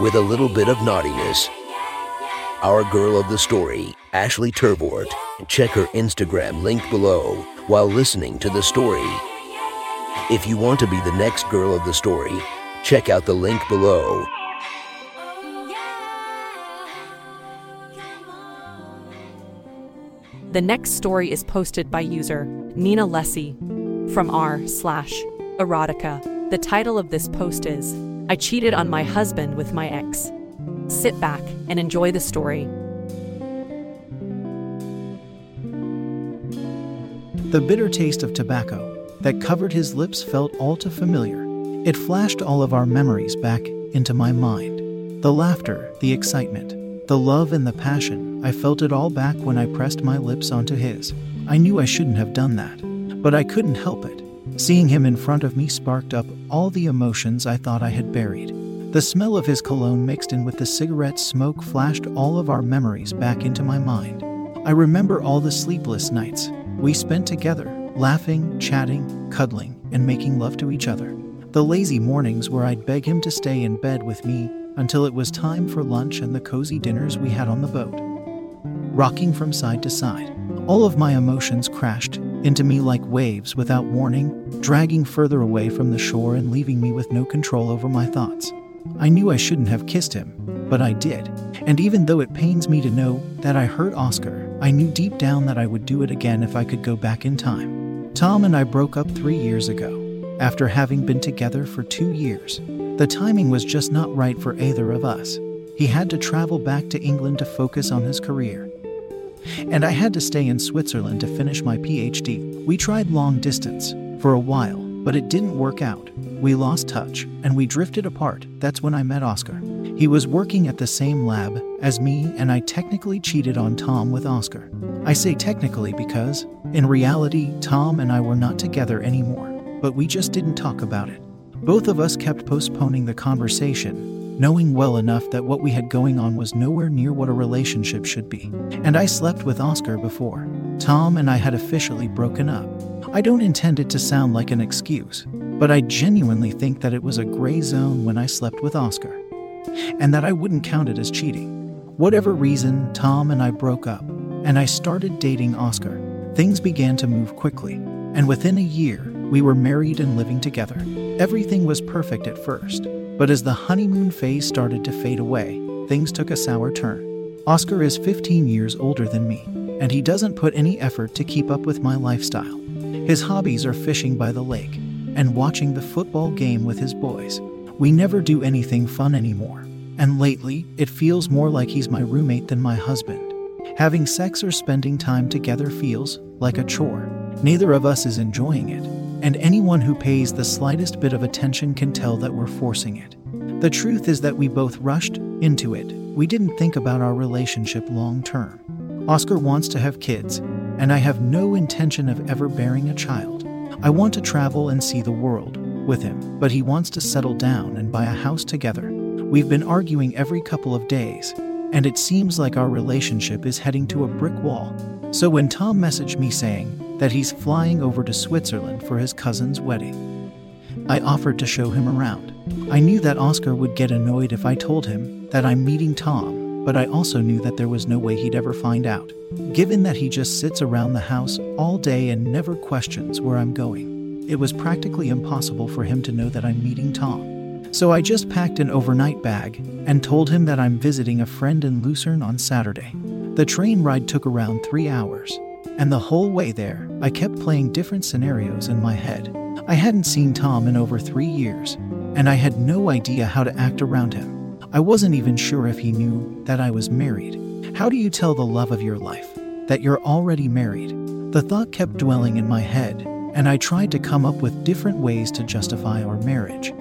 with a little bit of naughtiness. Our girl of the story, Ashley Turvort. Check her Instagram link below while listening to the story. If you want to be the next girl of the story, check out the link below. The next story is posted by user Nina Lessie from r slash erotica. The title of this post is I cheated on my husband with my ex. Sit back and enjoy the story. The bitter taste of tobacco that covered his lips felt all too familiar. It flashed all of our memories back into my mind. The laughter, the excitement, the love, and the passion. I felt it all back when I pressed my lips onto his. I knew I shouldn't have done that, but I couldn't help it. Seeing him in front of me sparked up all the emotions I thought I had buried. The smell of his cologne mixed in with the cigarette smoke flashed all of our memories back into my mind. I remember all the sleepless nights we spent together, laughing, chatting, cuddling, and making love to each other. The lazy mornings where I'd beg him to stay in bed with me until it was time for lunch and the cozy dinners we had on the boat. Rocking from side to side, all of my emotions crashed into me like waves without warning, dragging further away from the shore and leaving me with no control over my thoughts. I knew I shouldn't have kissed him, but I did. And even though it pains me to know that I hurt Oscar, I knew deep down that I would do it again if I could go back in time. Tom and I broke up three years ago, after having been together for two years. The timing was just not right for either of us. He had to travel back to England to focus on his career, and I had to stay in Switzerland to finish my PhD. We tried long distance for a while, but it didn't work out. We lost touch and we drifted apart. That's when I met Oscar. He was working at the same lab as me, and I technically cheated on Tom with Oscar. I say technically because, in reality, Tom and I were not together anymore, but we just didn't talk about it. Both of us kept postponing the conversation knowing well enough that what we had going on was nowhere near what a relationship should be. And I slept with Oscar before. Tom and I had officially broken up. I don't intend it to sound like an excuse, but I genuinely think that it was a gray zone when I slept with Oscar, and that I wouldn't count it as cheating. Whatever reason, Tom and I broke up, and I started dating Oscar. Things began to move quickly, and within a year, we were married and living together. Everything was perfect at first. But as the honeymoon phase started to fade away, things took a sour turn. Oscar is 15 years older than me, and he doesn't put any effort to keep up with my lifestyle. His hobbies are fishing by the lake and watching the football game with his boys. We never do anything fun anymore, and lately, it feels more like he's my roommate than my husband. Having sex or spending time together feels like a chore. Neither of us is enjoying it, and anyone who pays the slightest bit of attention can tell that we're forcing it. The truth is that we both rushed into it. We didn't think about our relationship long term. Oscar wants to have kids, and I have no intention of ever bearing a child. I want to travel and see the world with him, but he wants to settle down and buy a house together. We've been arguing every couple of days, and it seems like our relationship is heading to a brick wall. So when Tom messaged me saying, that he's flying over to Switzerland for his cousin's wedding. I offered to show him around. I knew that Oscar would get annoyed if I told him that I'm meeting Tom, but I also knew that there was no way he'd ever find out, given that he just sits around the house all day and never questions where I'm going. It was practically impossible for him to know that I'm meeting Tom. So I just packed an overnight bag and told him that I'm visiting a friend in Lucerne on Saturday. The train ride took around three hours, and the whole way there, I kept playing different scenarios in my head. I hadn't seen Tom in over three years, and I had no idea how to act around him. I wasn't even sure if he knew that I was married. How do you tell the love of your life that you're already married? The thought kept dwelling in my head, and I tried to come up with different ways to justify our marriage.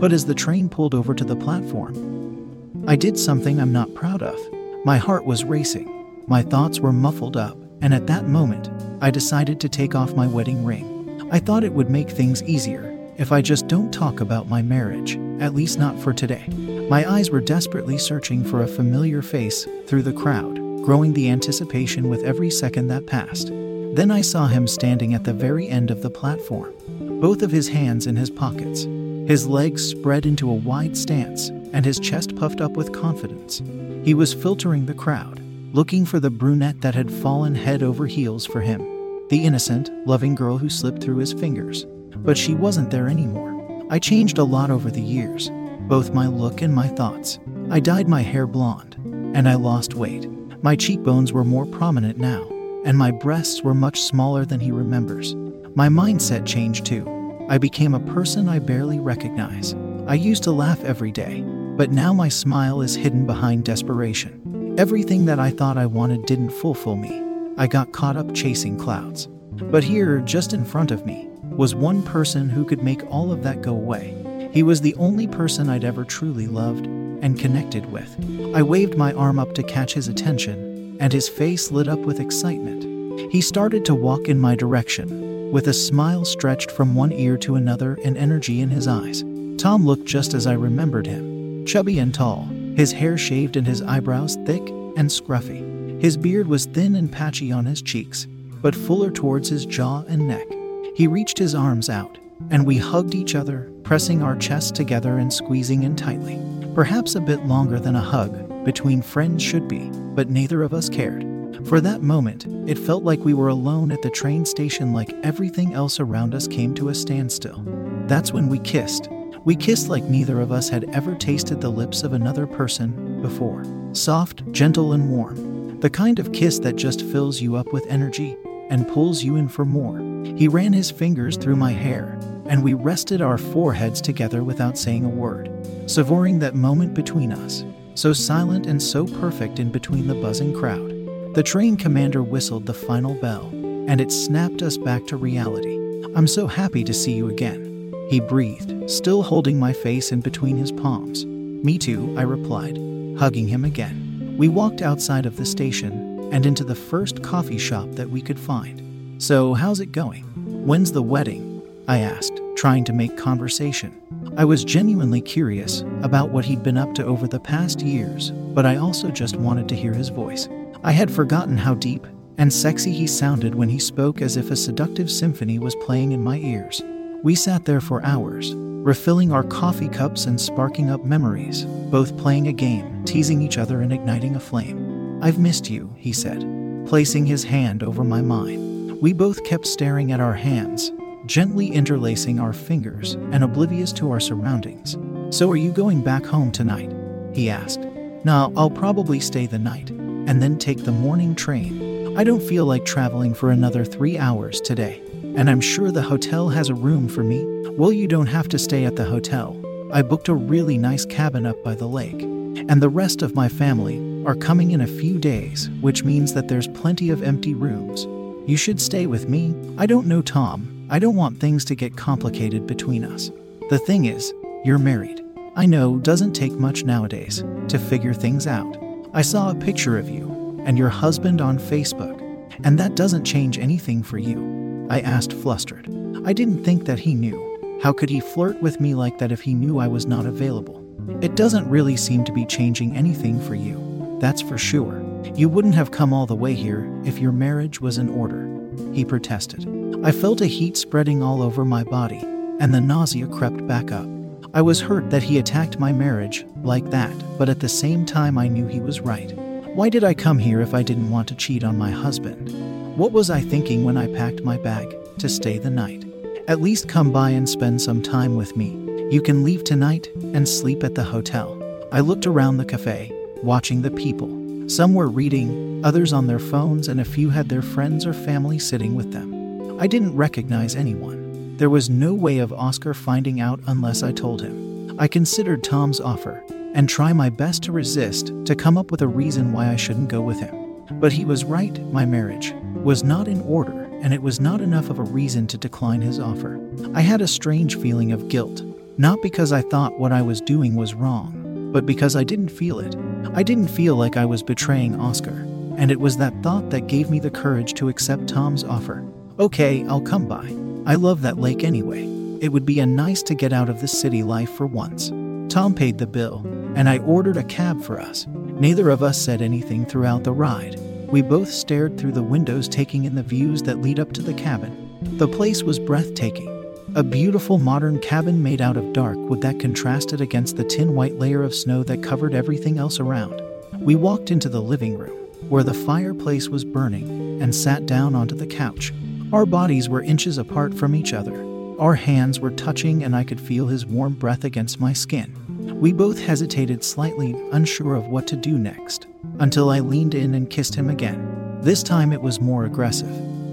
But as the train pulled over to the platform, I did something I'm not proud of. My heart was racing, my thoughts were muffled up, and at that moment, I decided to take off my wedding ring. I thought it would make things easier if I just don't talk about my marriage, at least not for today. My eyes were desperately searching for a familiar face through the crowd, growing the anticipation with every second that passed. Then I saw him standing at the very end of the platform, both of his hands in his pockets, his legs spread into a wide stance, and his chest puffed up with confidence. He was filtering the crowd, looking for the brunette that had fallen head over heels for him, the innocent, loving girl who slipped through his fingers. But she wasn't there anymore. I changed a lot over the years, both my look and my thoughts. I dyed my hair blonde, and I lost weight. My cheekbones were more prominent now, and my breasts were much smaller than he remembers. My mindset changed too. I became a person I barely recognize. I used to laugh every day, but now my smile is hidden behind desperation. Everything that I thought I wanted didn't fulfill me. I got caught up chasing clouds. But here, just in front of me, was one person who could make all of that go away. He was the only person I'd ever truly loved and connected with. I waved my arm up to catch his attention, and his face lit up with excitement. He started to walk in my direction, with a smile stretched from one ear to another and energy in his eyes. Tom looked just as I remembered him chubby and tall, his hair shaved and his eyebrows thick and scruffy. His beard was thin and patchy on his cheeks, but fuller towards his jaw and neck. He reached his arms out, and we hugged each other, pressing our chests together and squeezing in tightly. Perhaps a bit longer than a hug between friends should be, but neither of us cared. For that moment, it felt like we were alone at the train station, like everything else around us came to a standstill. That's when we kissed. We kissed like neither of us had ever tasted the lips of another person before. Soft, gentle, and warm. The kind of kiss that just fills you up with energy and pulls you in for more. He ran his fingers through my hair, and we rested our foreheads together without saying a word, savoring that moment between us, so silent and so perfect in between the buzzing crowd. The train commander whistled the final bell, and it snapped us back to reality. I'm so happy to see you again. He breathed, still holding my face in between his palms. Me too, I replied, hugging him again. We walked outside of the station and into the first coffee shop that we could find. So, how's it going? When's the wedding? I asked, trying to make conversation. I was genuinely curious about what he'd been up to over the past years, but I also just wanted to hear his voice. I had forgotten how deep and sexy he sounded when he spoke as if a seductive symphony was playing in my ears. We sat there for hours, refilling our coffee cups and sparking up memories, both playing a game, teasing each other, and igniting a flame. I've missed you, he said, placing his hand over my mine. We both kept staring at our hands, gently interlacing our fingers and oblivious to our surroundings. So, are you going back home tonight? He asked. Nah, I'll probably stay the night and then take the morning train. I don't feel like traveling for another three hours today, and I'm sure the hotel has a room for me. Well, you don't have to stay at the hotel. I booked a really nice cabin up by the lake, and the rest of my family are coming in a few days, which means that there's plenty of empty rooms. You should stay with me. I don't know Tom. I don't want things to get complicated between us. The thing is, you're married. I know doesn't take much nowadays to figure things out. I saw a picture of you and your husband on Facebook, and that doesn't change anything for you. I asked, flustered. I didn't think that he knew. How could he flirt with me like that if he knew I was not available? It doesn't really seem to be changing anything for you, that's for sure. You wouldn't have come all the way here if your marriage was in order, he protested. I felt a heat spreading all over my body, and the nausea crept back up. I was hurt that he attacked my marriage like that, but at the same time, I knew he was right. Why did I come here if I didn't want to cheat on my husband? What was I thinking when I packed my bag to stay the night? At least come by and spend some time with me. You can leave tonight and sleep at the hotel. I looked around the cafe, watching the people. Some were reading, others on their phones, and a few had their friends or family sitting with them. I didn't recognize anyone. There was no way of Oscar finding out unless I told him. I considered Tom's offer and try my best to resist to come up with a reason why I shouldn't go with him. But he was right, my marriage was not in order, and it was not enough of a reason to decline his offer. I had a strange feeling of guilt, Not because I thought what I was doing was wrong, but because I didn't feel it. I didn't feel like I was betraying Oscar, and it was that thought that gave me the courage to accept Tom's offer. Okay, I'll come by. I love that lake anyway. It would be a nice to get out of the city life for once. Tom paid the bill, and I ordered a cab for us. Neither of us said anything throughout the ride. We both stared through the windows, taking in the views that lead up to the cabin. The place was breathtaking. A beautiful modern cabin made out of dark wood that contrasted against the tin white layer of snow that covered everything else around. We walked into the living room, where the fireplace was burning, and sat down onto the couch. Our bodies were inches apart from each other. Our hands were touching, and I could feel his warm breath against my skin. We both hesitated slightly, unsure of what to do next, until I leaned in and kissed him again. This time it was more aggressive.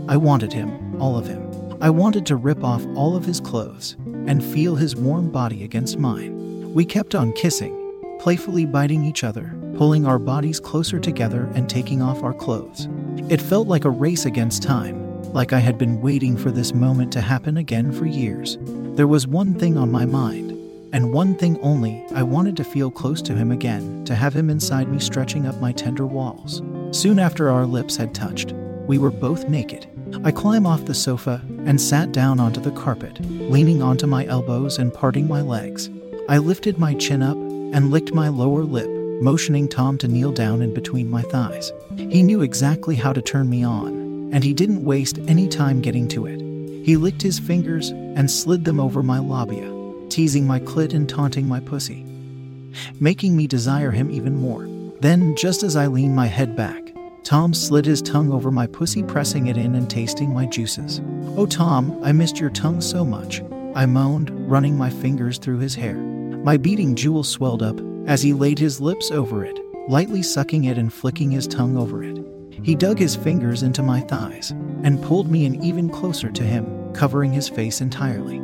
I wanted him, all of him. I wanted to rip off all of his clothes and feel his warm body against mine. We kept on kissing, playfully biting each other, pulling our bodies closer together and taking off our clothes. It felt like a race against time, like I had been waiting for this moment to happen again for years. There was one thing on my mind, and one thing only I wanted to feel close to him again, to have him inside me stretching up my tender walls. Soon after our lips had touched, we were both naked. I climbed off the sofa and sat down onto the carpet, leaning onto my elbows and parting my legs. I lifted my chin up and licked my lower lip, motioning Tom to kneel down in between my thighs. He knew exactly how to turn me on, and he didn't waste any time getting to it. He licked his fingers and slid them over my labia, teasing my clit and taunting my pussy, making me desire him even more. Then, just as I leaned my head back, Tom slid his tongue over my pussy, pressing it in and tasting my juices. Oh, Tom, I missed your tongue so much. I moaned, running my fingers through his hair. My beating jewel swelled up as he laid his lips over it, lightly sucking it and flicking his tongue over it. He dug his fingers into my thighs and pulled me in even closer to him, covering his face entirely.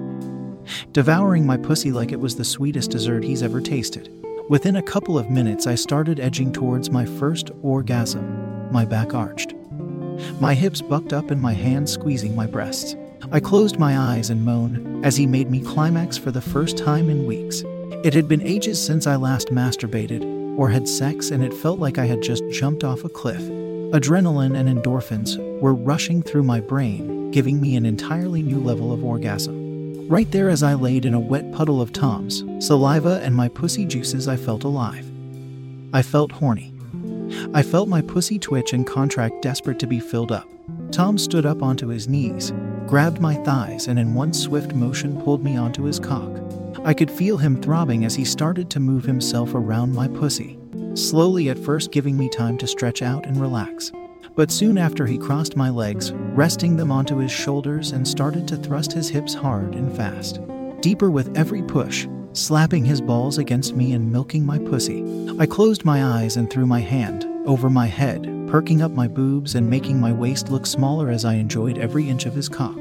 Devouring my pussy like it was the sweetest dessert he's ever tasted. Within a couple of minutes, I started edging towards my first orgasm my back arched. My hips bucked up and my hands squeezing my breasts. I closed my eyes and moaned as he made me climax for the first time in weeks. It had been ages since I last masturbated or had sex, and it felt like I had just jumped off a cliff. Adrenaline and endorphins were rushing through my brain, giving me an entirely new level of orgasm. Right there, as I laid in a wet puddle of Tom's saliva and my pussy juices, I felt alive. I felt horny. I felt my pussy twitch and contract, desperate to be filled up. Tom stood up onto his knees, grabbed my thighs, and in one swift motion pulled me onto his cock. I could feel him throbbing as he started to move himself around my pussy, slowly at first giving me time to stretch out and relax. But soon after, he crossed my legs, resting them onto his shoulders, and started to thrust his hips hard and fast. Deeper with every push, slapping his balls against me and milking my pussy. I closed my eyes and threw my hand over my head, perking up my boobs and making my waist look smaller as I enjoyed every inch of his cock.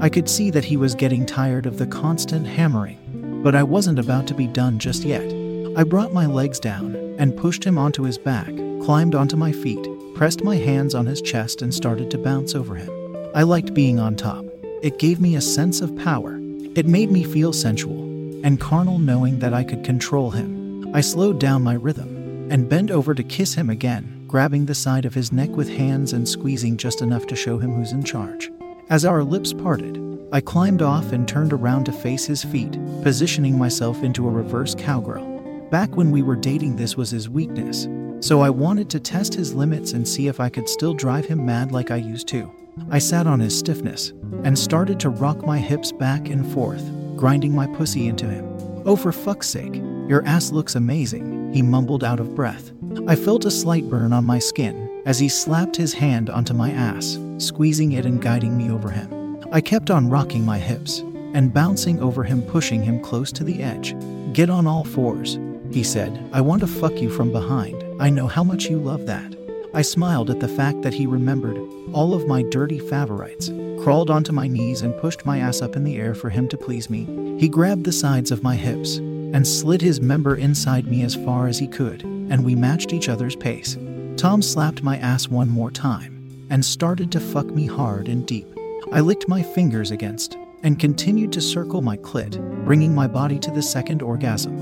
I could see that he was getting tired of the constant hammering, but I wasn't about to be done just yet. I brought my legs down and pushed him onto his back, climbed onto my feet, pressed my hands on his chest, and started to bounce over him. I liked being on top. It gave me a sense of power. It made me feel sensual and carnal knowing that I could control him. I slowed down my rhythm and bent over to kiss him again, grabbing the side of his neck with hands and squeezing just enough to show him who's in charge. As our lips parted, I climbed off and turned around to face his feet, positioning myself into a reverse cowgirl. Back when we were dating, this was his weakness, so I wanted to test his limits and see if I could still drive him mad like I used to. I sat on his stiffness and started to rock my hips back and forth, grinding my pussy into him. Oh, for fuck's sake, your ass looks amazing, he mumbled out of breath. I felt a slight burn on my skin as he slapped his hand onto my ass, squeezing it and guiding me over him. I kept on rocking my hips and bouncing over him, pushing him close to the edge. Get on all fours, he said. I want to fuck you from behind. I know how much you love that. I smiled at the fact that he remembered all of my dirty favorites, crawled onto my knees, and pushed my ass up in the air for him to please me. He grabbed the sides of my hips and slid his member inside me as far as he could, and we matched each other's pace. Tom slapped my ass one more time and started to fuck me hard and deep. I licked my fingers against and continued to circle my clit, bringing my body to the second orgasm.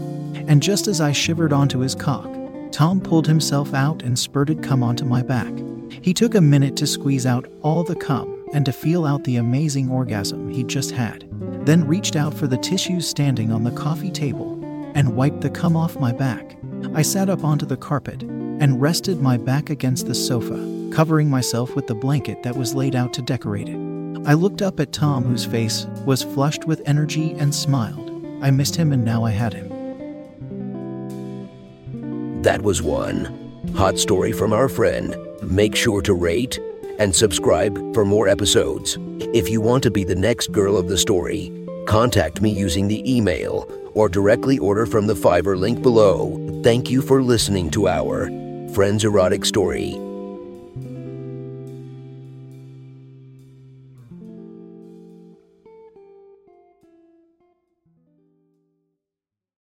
And just as I shivered onto his cock, Tom pulled himself out and spurted cum onto my back. He took a minute to squeeze out all the cum and to feel out the amazing orgasm he just had, then reached out for the tissues standing on the coffee table and wiped the cum off my back. I sat up onto the carpet and rested my back against the sofa, covering myself with the blanket that was laid out to decorate it. I looked up at Tom, whose face was flushed with energy, and smiled. I missed him, and now I had him. That was one. Hot story from our friend. Make sure to rate and subscribe for more episodes. If you want to be the next girl of the story, contact me using the email or directly order from the Fiverr link below. Thank you for listening to our Friends Erotic Story